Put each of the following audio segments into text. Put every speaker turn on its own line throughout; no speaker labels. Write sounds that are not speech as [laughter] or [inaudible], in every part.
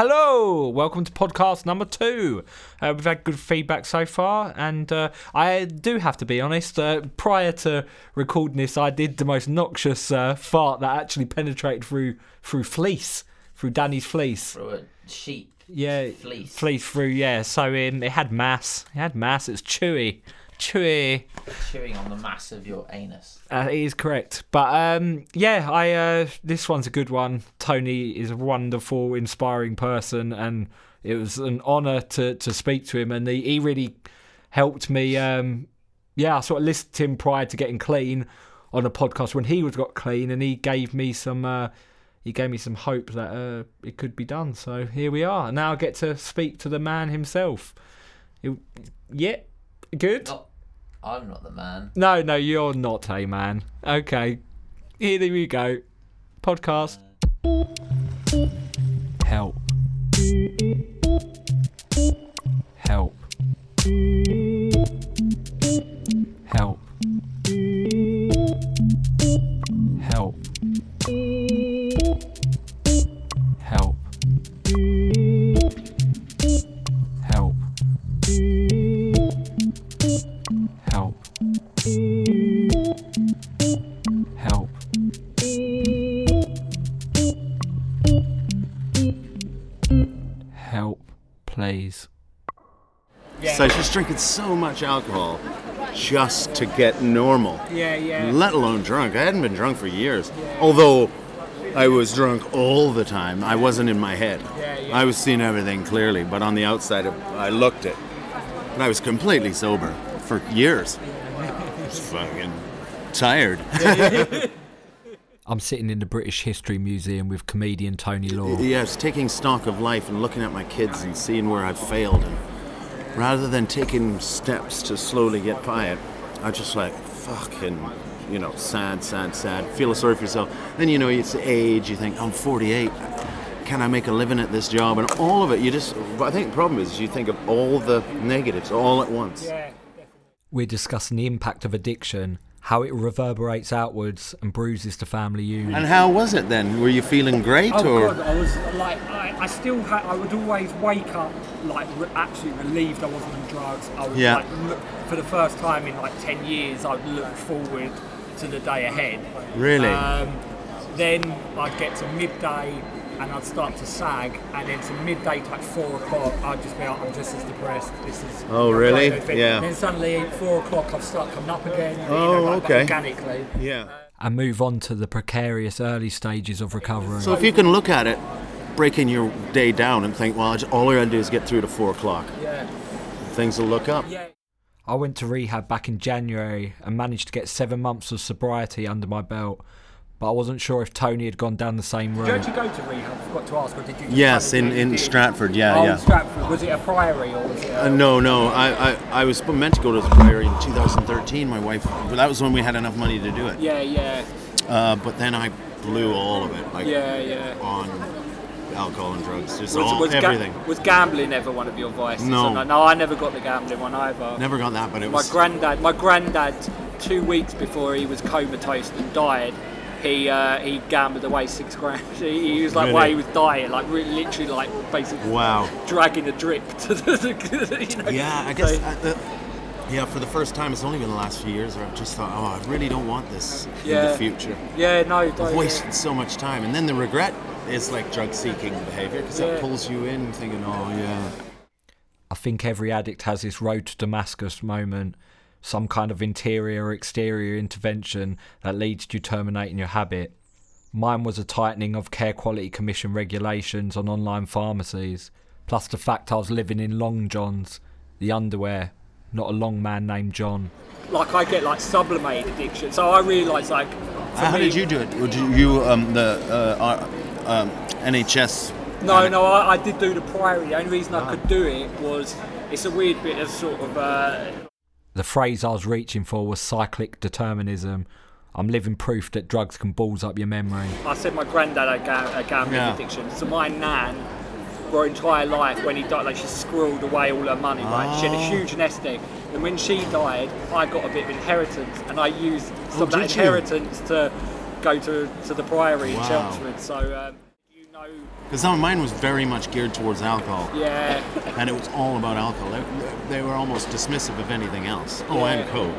Hello, welcome to podcast number two. Uh, we've had good feedback so far, and uh, I do have to be honest. Uh, prior to recording this, I did the most noxious uh, fart that actually penetrated through through fleece, through Danny's fleece.
Through a sheep.
Yeah,
Fleece.
fleece through. Yeah, so um, it had mass. It had mass. It's chewy, chewy.
Chewing on the mass of your anus.
Uh, it is correct, but um, yeah, I uh, this one's a good one. Tony is a wonderful, inspiring person, and it was an honour to to speak to him, and he, he really helped me. Um, yeah, I sort of listened to him prior to getting clean on a podcast when he was got clean, and he gave me some. Uh, he gave me some hope that uh, it could be done. So here we are. Now I get to speak to the man himself. It- yeah, good.
Not, I'm not the man.
No, no, you're not a man. Okay. Here we go. Podcast. Uh, please.
So she's drinking so much alcohol just to get normal,
Yeah, yeah.
let alone drunk. I hadn't been drunk for years. Although I was drunk all the time, I wasn't in my head.
Yeah, yeah.
I was seeing everything clearly, but on the outside, I looked it. And I was completely sober for years. [laughs] Just fucking tired. [laughs]
I'm sitting in the British History Museum with comedian Tony Law.
Yes, taking stock of life and looking at my kids and seeing where I've failed. And rather than taking steps to slowly get by it, I just like fucking, you know, sad, sad, sad. Feel sorry for yourself. Then you know it's age. You think I'm 48. Can I make a living at this job? And all of it, you just. But I think the problem is you think of all the negatives all at once.
Yeah We're discussing the impact of addiction, how it reverberates outwards and bruises the family unit.
And how was it then? Were you feeling great
Oh
or?
god, I was like, I, I still had, I would always wake up like re- absolutely relieved I wasn't on drugs. I would
Yeah.
like look, for the first time in like ten years, I would look forward to the day ahead.
Really?
Um, then I'd get to midday and I'd start to sag, and then to midday to like four o'clock, I'd just be like, I'm just as depressed. This is.
Oh, really? Yeah.
And then suddenly at four o'clock, I've started coming up again. you
Oh,
know, like,
okay.
Organically.
yeah.
Uh, and move on to the precarious early stages of recovery.
So if you can look at it, breaking your day down and think, well, I just- all I gotta do is get through to four o'clock.
Yeah.
Things will look up.
Yeah.
I went to rehab back in January and managed to get seven months of sobriety under my belt, but I wasn't sure if Tony had gone down the same
Did you actually go to rehab? I forgot to ask, or did you?
Yes, in, in
did?
Stratford, yeah,
oh,
yeah.
Stratford. Was it a priory or was it? A,
Uh, no, no, I, I, I was meant to go to the Priory in 2013. My wife, but that was when we had enough money to do it.
Yeah, yeah,
Uh, but then I blew all of it, like
yeah, yeah.
on alcohol and drugs, just
Was,
all
was, ga-
everything.
was gambling ever one of your vices?
No.
Or no, no, I never got the gambling one either.
Never got that, but it
My
was.
granddad, my granddad, two weeks before he was comatose and died, he uh, he gambled away six grand. [laughs] He, he was like,
Really?
while he was dying, like re- literally, like basically
Wow.
dragging a drip [laughs] to the, you know.
Yeah, I guess.
So-
uh, the, yeah, for the first time, it's only been the last few years where I've just thought, oh, I really don't want this in the future.
yeah, no,
I've
don't-
wasted so much time, and then the regret is like drug-seeking behavior because
Yeah.
that pulls you in, thinking, oh yeah.
I think every addict has this road to Damascus moment, some kind of interior or exterior intervention that leads to you terminating your habit. Mine was a tightening of Care Quality Commission regulations on online pharmacies, plus the fact I was living in Long John's, the underwear, not a long man named John.
like I get like sublimated addiction. So I realise like.
How
me-
did you do it? Would you, you um, the uh, um, NHS?
No, no, I, I did do the priory. The only reason
Ah.
I could do it was it's a weird bit of sort of. Uh,
The phrase I was reaching for was cyclic determinism. I'm living proof that drugs can balls up your memory.
I said my granddad had ga- a gambling
Yeah.
addiction. So my nan, for her entire life, when he died, like she squirreled away all her money. Right, she had a
Oh.
huge nest egg. And when she died, I got a bit of inheritance, and I used some
Oh,
of that
did you?
inheritance to go to to the priory in Chelmsford. So um, you know
Because mine was very much geared towards alcohol,
Yeah,
and it was all about alcohol. They, they were almost dismissive of anything else. Oh,
Yeah.
and coke.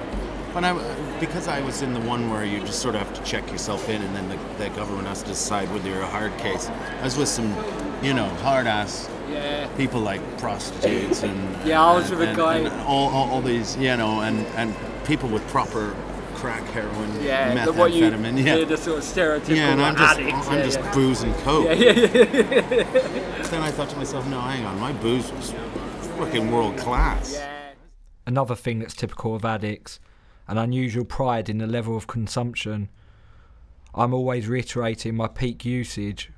But I, because I was in the one where you just sort of have to check yourself in, and then the, the government has to decide whether you're a hard case. I was with some, you know, hard ass
yeah.
people like prostitutes and
Yeah, I was with a guy-
and all, all, all these you know and and people with proper crack heroin
Yeah, the, what you,
methamphetamine yeah
yeah, the sort of stereotypical
yeah and I'm just
addicts.
I'm
yeah,
just
yeah.
boozing coke
Yeah, yeah, yeah. [laughs]
then I thought to myself no hang on my booze was fucking world class.
Another thing that's typical of addicts, an unusual pride in the level of consumption. I'm always reiterating my peak usage,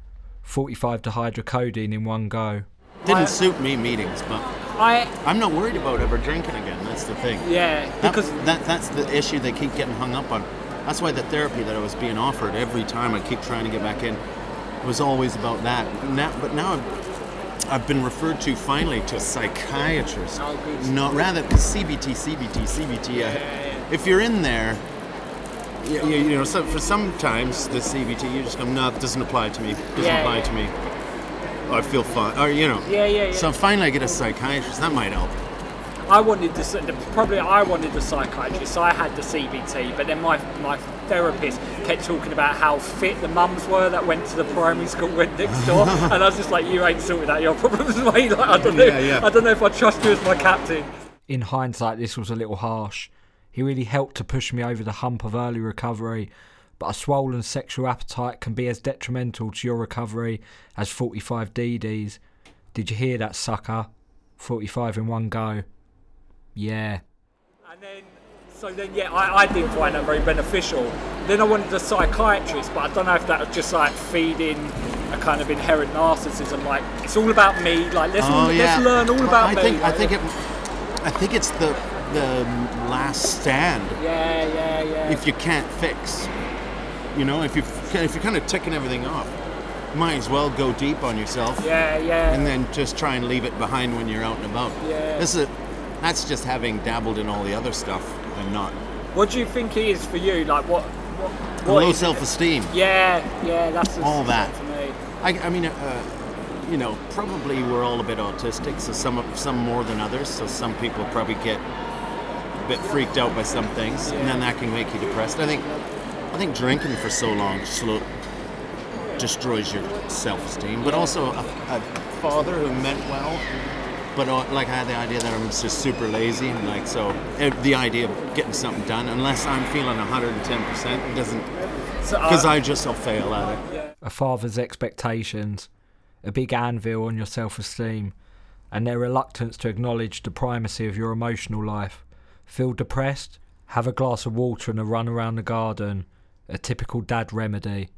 45 dihydrocodeine in one go.
didn't suit me meetings but
I
I'm not worried about ever drinking again that's the thing
yeah
That-
because
that that's the issue they keep getting hung up on. That's why the therapy that I was being offered every time I keep trying to get back in was always about that. Now, but now I've, I've been referred to finally to a psychiatrist.
Oh.
Not rather because CBT, CBT, CBT. uh, If you're in there. You, you, know, so for sometimes the CBT, you just go, no, it doesn't apply to me. Doesn't
Yeah,
apply
yeah.
to me. I feel fine. Or you know.
Yeah, yeah, yeah.
So finally, I get a psychiatrist. That might help.
I wanted the, the probably I wanted the psychiatrist, so I had the CBT. But then my my therapist kept talking about how fit the mums were that went to the primary school went next door, [laughs] and I was just like, you ain't sorted out your problems, [laughs] mate. Like, I don't know,
Yeah, yeah.
I don't know if I trust you as my captain.
In hindsight, this was a little harsh. He really helped to push me over the hump of early recovery, but a swollen sexual appetite can be as detrimental to your recovery as 45 DDs. Did you hear that, sucker? 45 in one go. Yeah.
And then, so then, yeah, I, I didn't find that very beneficial. Then I wanted a psychiatrist, but I don't know if that was just like feeding a kind of inherent narcissism. Like it's all about me. Like let's all, let's learn all
Well,
about
I
me.
Think, I think it. I think it's the the last stand.
Yeah, yeah, yeah.
If you can't fix, you know, if you if you're kind of ticking everything off, might as well go deep on yourself,
yeah, yeah.
and then just try and leave it behind when you're out and about.
Yeah.
This is that's just having dabbled in all the other stuff and not
what do you think it is for you? Like what? What? what
low self-esteem.
Yeah, yeah. That's
All that.
for me.
I, I mean, uh, you know, probably we're all a bit autistic, so some some more than others. So some people probably get a bit freaked out by some things, and then that can make you depressed. I think I think drinking for so long slow destroys your self-esteem, but also a, a father who meant well. But uh, like I had the idea that I'm just super lazy, and like so, uh, the idea of getting something done, unless I'm feeling 110, percent it doesn't,
So, uh,
because I just will fail at it.
a father's expectations, a big anvil on your self esteem, and their reluctance to acknowledge the primacy of your emotional life. Feel depressed? Have a glass of water and a run around the garden. A typical dad remedy.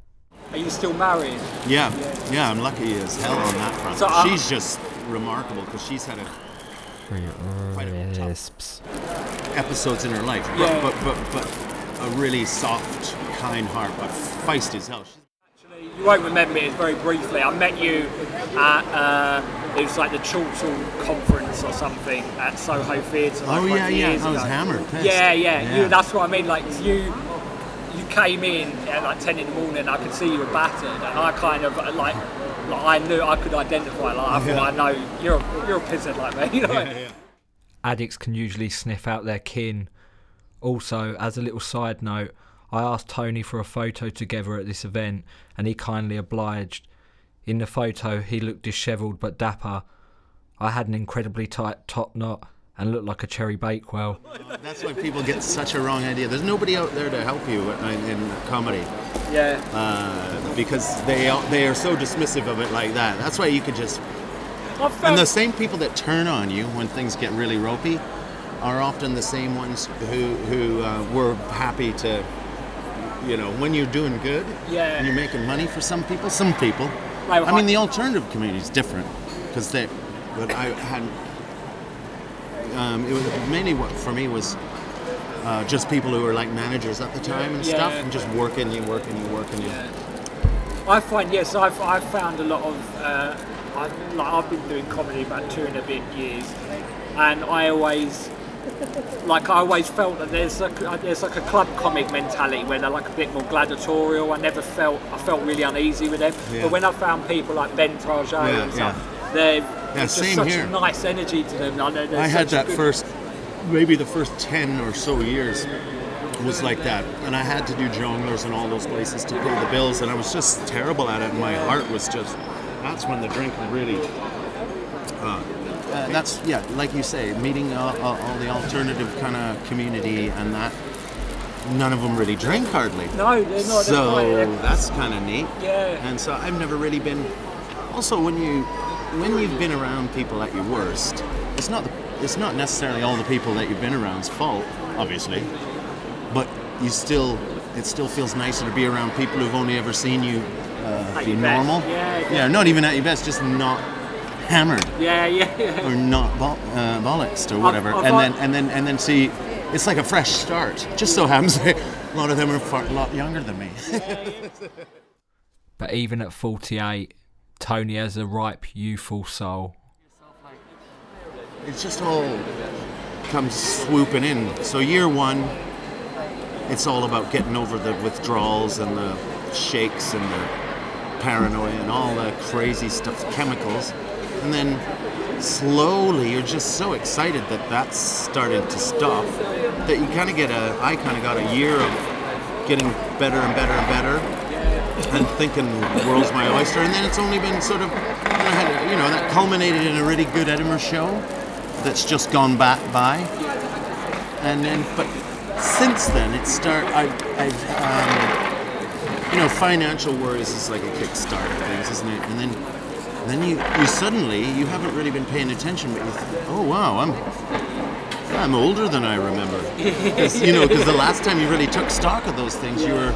are you still married?
Yeah, yeah, I'm lucky as hell on that front.
So, uh,
she's just remarkable because she's had a, quite a tough episodes in her life, but,
Yeah.
but, but but a really soft, kind heart, but feisty as hell. She's-
Actually, you won't remember it very briefly. I met you at uh, it was like the Chortle conference or something at Soho Theatre. Like
Oh, yeah, yeah,
years
I was
ago.
hammered, pissed.
Yeah, yeah,
Yeah.
You, that's what I mean. Like you, you came in at like ten in the morning. I could see you were battered, and I kind of uh, like, like I knew I could identify. Like I thought I know you're a, you're a pissant like me. [laughs] You know?
Addicts can usually sniff out their kin. Also, as a little side note, I asked Tony for a photo together at this event, and he kindly obliged. In the photo, he looked dishevelled but dapper. I had an incredibly tight top knot and look like a cherry bakewell.
That's why people get such a wrong idea. There's nobody out there to help you in, in comedy
Yeah.
uh, because they are, they are so dismissive of it like that. That's why you could just
I
And the same people that turn on you when things get really ropey are often the same ones who who uh, were happy to, you know, when you're doing good
Yeah.
and you're making money for some people. Some people.
Right,
I mean, the alternative community is different because they. But I had. Um, it was mainly what for me was. Uh, just people who were like managers at the time and
Yeah.
stuff, and just working, you working, you working, you.
I find yes, I've, I've found a lot of. Uh, I've, like, I've been doing comedy about two and a bit years, and I always like I always felt that there's like a, there's like a club comic mentality where they're like a bit more gladiatorial. I never felt I felt really uneasy with them.
Yeah.
But when I found people like Ben Target
Yeah,
and stuff, they're there's just
same
such
here.
a nice energy to them. I, know they're
I had that
good-
first, maybe the first 10 or so years was like that. And I had to do Jongleurs and all those places to pay the bills, and I was just terrible at it. And my heart was just, that's when the drinking really. Uh, uh, that's, yeah, like you say, meeting uh, uh, all the alternative kind of community and that. None of them really drink hardly.
No, they're not.
So
they're
that's kind of neat.
Yeah.
And so I've never really been. Also, when you when you've been around people at your worst, it's not the, it's not necessarily all the people that you've been around's fault, obviously, but you still it still feels nicer to be around people who've only ever seen you uh, be normal.
Yeah,
yeah, yeah. not even at your best, just not hammered
yeah, yeah, yeah.
or not bo- uh, bollocksed or whatever,
I've
and then and then and then see. It's like a fresh start. Just so happens a lot of them are far, a lot younger than me. [laughs]
But even at 48, Tony has a ripe, youthful soul.
it's just all comes swooping in. So year one, it's all about getting over the withdrawals and the shakes and the paranoia and all the crazy stuff, chemicals, and then slowly you're just so excited that that's started to stop that you kind of get a. I kind of got a year of getting better and better and better and thinking the world's my oyster. And then it's only been sort of, you know, that culminated in a really good Edinburgh show that's just gone back by. And then, but since then, it start. I, I've, um, you know, financial worries is like a kickstart of things, isn't it? And then, then you, you suddenly you haven't really been paying attention, but you think, oh wow, I'm. I'm older than I remember. you know, because the last time you really took stock of those things, you were,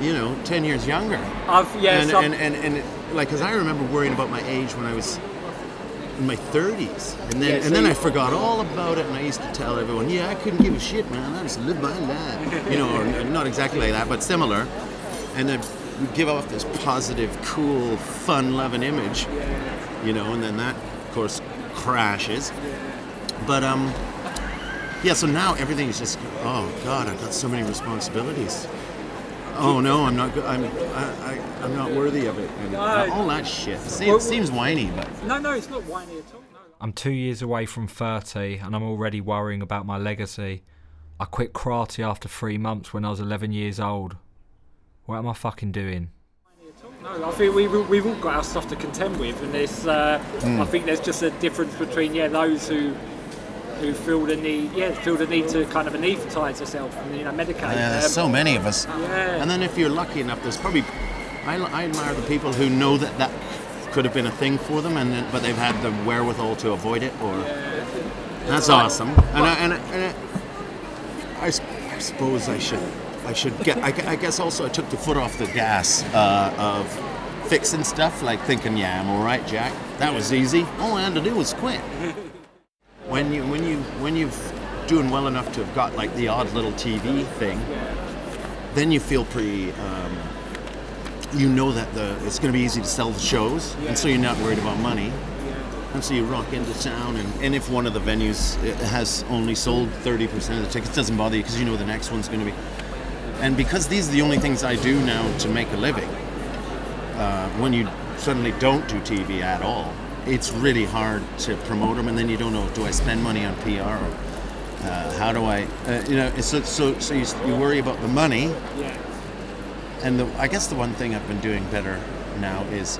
you know, 10 years younger.
I've yeah.
and, and, and, and it, like, because I remember worrying about my age when I was in my 30s. And then,
Yeah,
and then I forgot all about it, and I used to tell everyone, yeah, I couldn't give a shit, man. I just live my life. You know, or not exactly like that, but similar. And then we give off this positive, cool, fun loving image, you know, and then that, of course, crashes. But, um, yeah, so now everything is just, oh God, I've got so many responsibilities. Oh no, I'm not. good. I'm. I, I, I'm not worthy of it, and
No.
all that shit. See,
Well-
it seems whiny, but
no, no, it's not whiny at all. No.
I'm two years away from 30 and I'm already worrying about my legacy. I quit karate after three months when I was 11 years old. What am I fucking doing?
No, I think we, we've all got our stuff to contend with, and there's, uh,
Hmm.
I think there's just a difference between yeah those who who feel the need, yeah, feel the need to kind of anaesthetise yourself and you know medicate.
yeah, there's
Um,
so many of us.
Yeah.
And then if you're lucky enough, there's probably. I, I admire the people who know that that could have been a thing for them, and but they've had the wherewithal to avoid it, or that's awesome. And I, and, I, and I, I suppose I should I should get. I, I guess also I took the foot off the gas uh, of fixing stuff, like thinking, yeah, I'm all right, Jack. That was easy. All I had to do was quit. When you when you when you've doing well enough to have got like the odd little TV thing, then you feel pretty. Um, you know that the it's going to be easy to sell the shows, and so you're not worried about money. And so you rock into town, and, and if one of the venues uh, has only sold 30% of the tickets, doesn't bother you because you know the next one's going to be. And because these are the only things I do now to make a living, uh, when you suddenly don't do TV at all, it's really hard to promote them, and then you don't know do I spend money on PR or uh, how do I, uh, you know, so, so, so you, you worry about the money,
yeah.
and the, I guess the one thing I've been doing better now is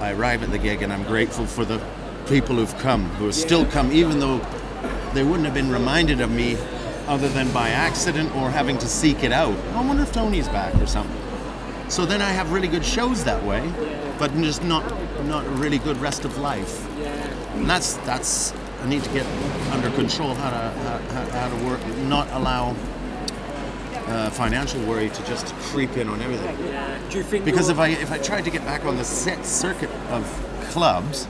I arrive at the gig and I'm grateful for the people who've come, who have still come, even though they wouldn't have been reminded of me other than by accident or having to seek it out. I wonder if Tony's back or something. So then I have really good shows that way, but just not not a really good rest of life. And that's that's I need to get under control how to how, how- to work, not allow uh, financial worry to just creep in on everything.
Yeah. Do you think
Because if I if I tried to get back on the set circuit of clubs,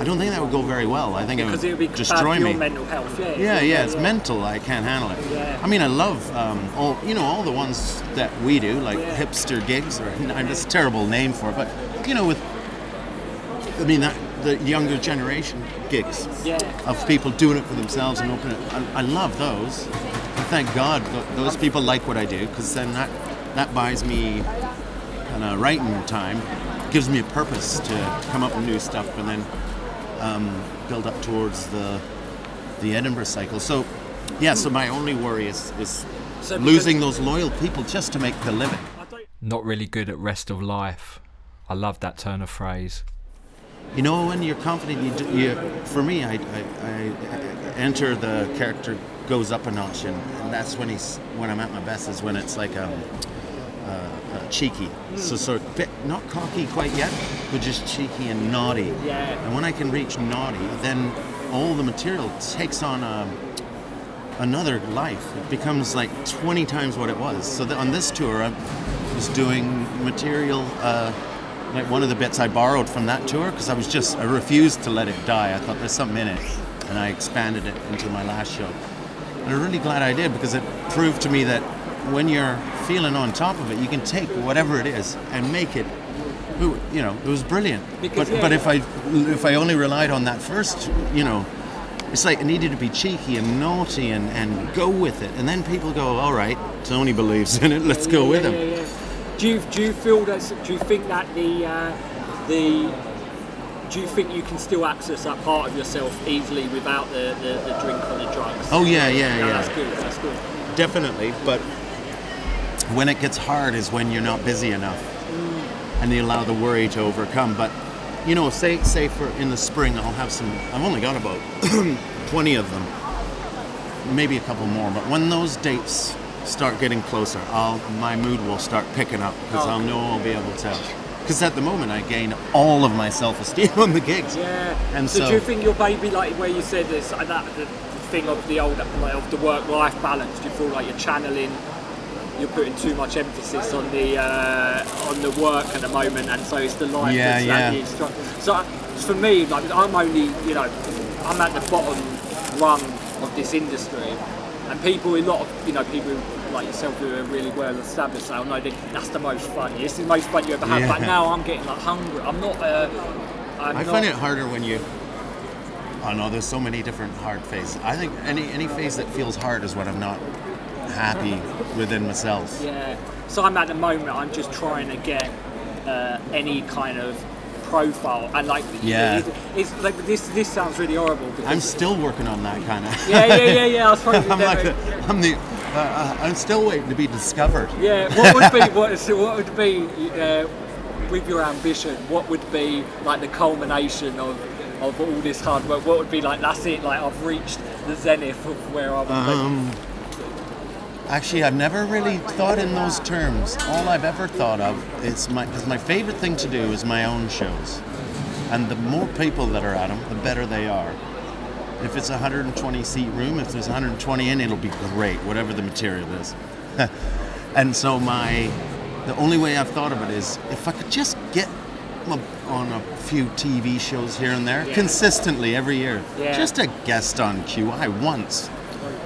I don't think that would go very well. I think
because
it
it
would
would be bad
destroy me.
mental health. Yeah.
Yeah, yeah, it's mental. I can't handle it.
Yeah.
I mean, I love um, all you know all the ones that we do, like
Yeah.
hipster gigs, or that's a terrible name for it, but you know, with I mean that the younger generation gigs
Yeah.
of people doing it for themselves and opening it. I, I love those. And thank God th- those people like what I do because then that that buys me kind of writing time, gives me a purpose to come up with new stuff and then um, build up towards the the Edinburgh cycle. So yeah, so my only worry is is
So
losing those loyal people just to make the living.
Not really good at rest of life. I love that turn of phrase.
You know, when you're confident, you, do, you for me, I, I, I enter the character goes up a notch, and, and that's when he's when I'm at my best is when it's like um, uh, uh, cheeky, so sort of bit not cocky quite yet, but just cheeky and naughty.
Yeah.
And when I can reach naughty, then all the material takes on a, another life. It becomes like 20 times what it was. So on this tour, I was doing material. Uh, like one of the bits I borrowed from that tour because I was just I refused to let it die. I thought there's something in it, and I expanded it into my last show. And I'm really glad I did because it proved to me that when you're feeling on top of it, you can take whatever it is and make it. You know, it was brilliant.
Because,
but
yeah,
but
yeah.
if I if I only relied on that first, you know, it's like it needed to be cheeky and naughty and, and go with it, and then people go, all right, Tony believes in it, let's go
yeah,
with him.
Do you do you feel that? Do you think that the uh, the do you think you can still access that part of yourself easily without the, the, the drink or the drugs?
Oh yeah, yeah,
No,
yeah.
That's good. That's good.
Definitely, but when it gets hard is when you're not busy enough, and you allow the worry to overcome. But you know, say say for in the spring, I'll have some. I've only got about [clears throat] twenty of them, maybe a couple more. But when those dates start getting closer, I'll my mood will start picking up because
Oh,
I'll know I'll be able to. Because at the moment, I gain all of my self-esteem on the gigs.
Yeah.
And
so,
so-
do you think your baby, like where you said this, that the thing of the old, like, of the work-life balance? Do you feel like you're channeling? You're putting too much emphasis on the uh, on the work at the moment, and so it's the life
Yeah,
that's
yeah.
that is So uh, for me, like I'm only, you know, I'm at the bottom rung of this industry, and people, a lot of, you know, people like yourself who are really well established, say, "Oh no, they- that's the most fun. It's the most fun you ever had." But now I'm getting like hungry. I'm not. Uh, I'm
I
not,
find it harder when you. Oh no, there's so many different hard phases. I think any any phase that feels hard is when I'm not happy within myself.
Yeah. So I'm at the moment. I'm just trying to get uh, any kind of profile, and like,
Yeah.
it- it's like this. This sounds really horrible. Because
I'm still working on that kind of. [laughs]
Yeah, yeah, yeah, yeah. I was [laughs]
I'm like,
never-
I'm the. Uh, uh, I'm still waiting to be discovered.
Yeah. What would be what, what would be uh, with your ambition? What would be like the culmination of of all this hard work? What would be like? That's it. Like I've reached the zenith of where I was.
Um, Actually, I've never really thought in those terms. All I've ever thought of is my because my favorite thing to do is my own shows, and the more people that are at them, the better they are. If it's a 120 seat room, if there's 120 in, it'll be great, whatever the material is. [laughs] and so my the only way I've thought of it is if I could just get on a few TV shows here and there
Yeah.
consistently every year,
Yeah.
just a guest on QI once,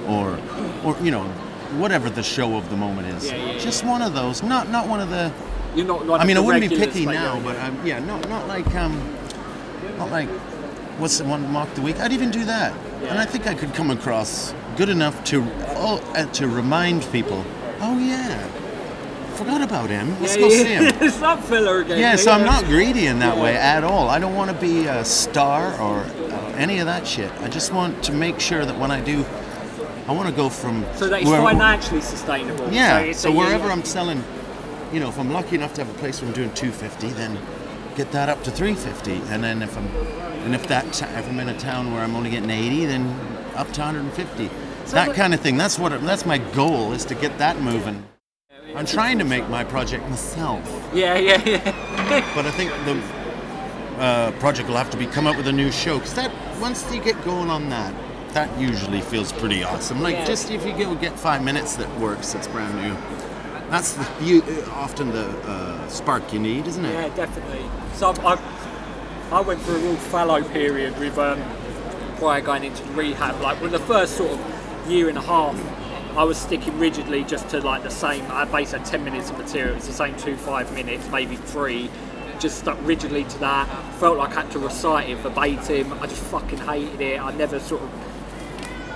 or or you know whatever the show of the moment is.
Yeah, yeah,
just one of those, not not one of the.
You're not. Like
I mean, I wouldn't be picky
like,
now, but
yeah.
um, yeah, not not like um, not like what's the one mock the week. I'd even do that, and I think I could come across good enough to oh uh, to remind people. Oh yeah, forgot about him. Let's
Yeah,
go
yeah,
see him. [laughs]
it's that fella again.
Yeah, so I'm not greedy in that
Yeah.
way at all. I don't want to be a star or uh, any of that shit. I just want to make sure that when I do, I want to go from
So that it's
where-
financially sustainable.
yeah. So,
a-
wherever I'm selling, you know, if I'm lucky enough to have a place where I'm doing 250, then get that up to 350, and then if I'm and if that t- if I'm in a town where I'm only getting 80, then up to 150. that
the-
kind of thing. That's what it, that's my goal is to get that moving. I'm trying to make my project myself.
Yeah, yeah, yeah.
But I think the uh, project will have to be come up with a new show because that once you get going on that, that usually feels pretty awesome. Like
Yeah.
just if you get, get five minutes that works, that's brand new. That's the you, often the uh, spark you need, isn't it?
Yeah, definitely. So I've, I've, I went through a real fallow period with um, prior going into rehab. Like with the first sort of year and a half, I was sticking rigidly just to like the same. I basically had ten minutes of material. It's the same two five minutes, maybe three. just stuck rigidly to that. Felt like I had to recite it verbatim. I just fucking hated it. I never sort of,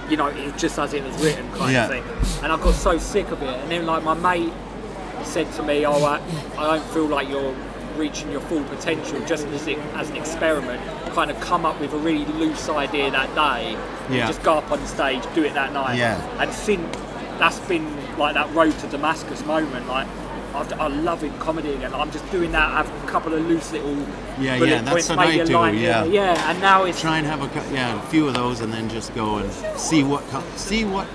you know, it just as it was written kind
Yeah.
of thing. And I got so sick of it. And then like my mate said to me, "Oh, I, I don't feel like you're reaching your full potential just as, it, as an experiment. Kind of come up with a really loose idea that day, and
Yeah.
just go up on stage, do it that night.
Yeah.
And since that's been like that road to Damascus moment, like. I've- I'm loving comedy again. I'm just doing that. I have a couple of loose little
Yeah, yeah, that's what I do, yeah.
yeah. And now it's
Try and have a yeah a few of those, and then just go and see what see what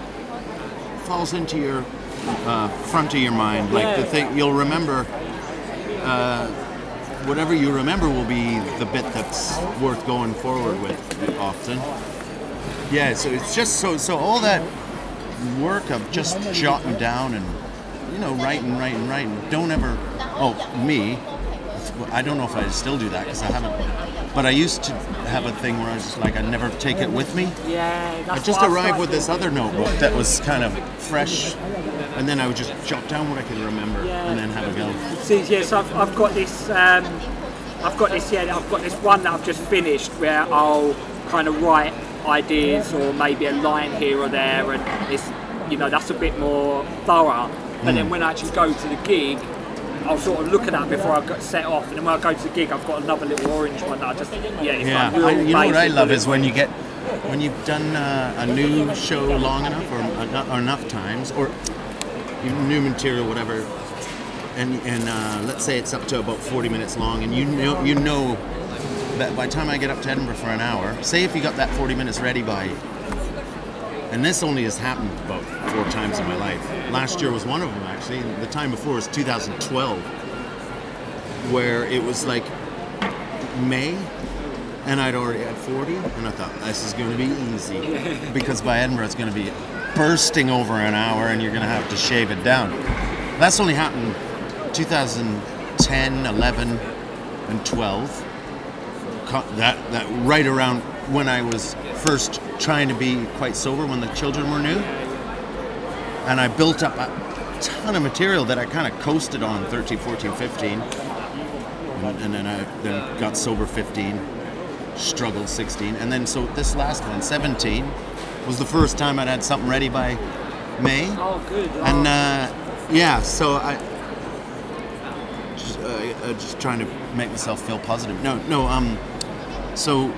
falls into your uh, front of your mind. Like the thing you'll remember. Uh, whatever you remember will be the bit that's worth going forward with. Often. Yeah. So it's just so so all that work of just jotting down and know writing, writing, writing. Don't ever. Oh, me. I don't know if I still do that because I haven't. But I used to have a thing where I was just like, I'd never take it with me.
yeah. That's
I just arrived with this other notebook that was kind of fresh, and then I would just jot down what I could remember
Yeah.
and then have a go.
See, yes, I've, I've got this. Um, I've got this. Yeah, I've got this one that I've just finished where I'll kind of write ideas or maybe a line here or there, and it's you know that's a bit more thorough. But
Hmm.
then when I actually go to the gig, I'll sort of look at that before I get set off, and then when I go to the gig, I've got another little orange one that I just yeah.
Yeah,
like
I, you know what I love is when you get when you've done uh, a new show long enough or, or enough times, or new material, whatever, and and uh, let's say it's up to about forty minutes long, and you know you know that by the time I get up to Edinburgh for an hour, say if you got that forty minutes ready by, and this only has happened about four times in my life. Last year was one of them actually. and The time before was 2012, where it was like May, and I'd already had 40, and I thought this is going to be easy [laughs] because by Edinburgh it's going to be bursting over an hour, and you're going to have to shave it down. That's only happened 2010, 11, and 12. That that right around when I was first trying to be quite sober when the children were new, and I built up a ton of material that I kind of coasted on 13, 14, 15 and, and then I then got sober 15, struggled 16, and then so this last one, 17, was the first time I'd had something ready by May,
Oh, good.
and uh, yeah, so I just, uh, uh, just trying to make myself feel positive. No, no, um, so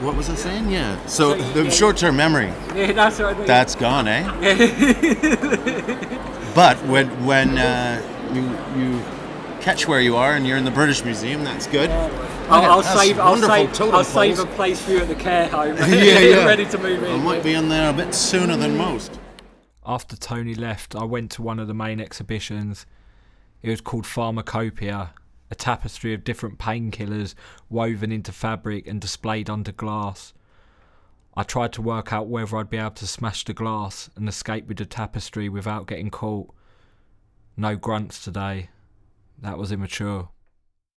what was I saying? Yeah, so
So,
the
yeah.
short-term memory. [laughs]
yeah, that's what I mean.
That's gone, eh? [laughs] but when when uh, you you catch where you are and you're in the British Museum, that's good.
I'll, I'll
That's
save. I'll save. I'll save a place for you at the care home. [laughs]
yeah, yeah.
ready to move in.
I might be in there a bit sooner than most.
After Tony left, I went to one of the main exhibitions. It was called Pharmacopoeia, a tapestry of different painkillers woven into fabric and displayed under glass. I tried to work out whether I'd be able to smash the glass and escape with the tapestry without getting caught. No grunts today. That was immature.